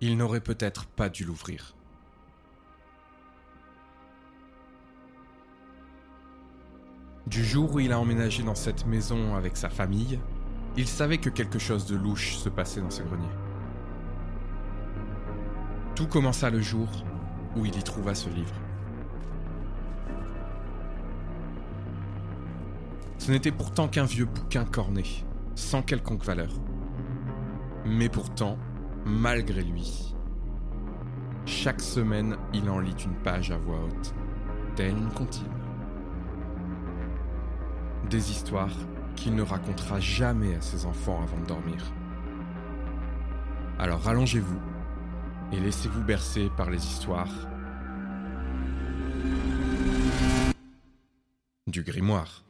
il n'aurait peut-être pas dû l'ouvrir. Du jour où il a emménagé dans cette maison avec sa famille, il savait que quelque chose de louche se passait dans ce grenier. Tout commença le jour où il y trouva ce livre. Ce n'était pourtant qu'un vieux bouquin corné, sans quelconque valeur. Mais pourtant, malgré lui, chaque semaine, il en lit une page à voix haute, telle une comptine. Des histoires qu'il ne racontera jamais à ses enfants avant de dormir. Alors allongez-vous et laissez-vous bercer par les histoires du grimoire.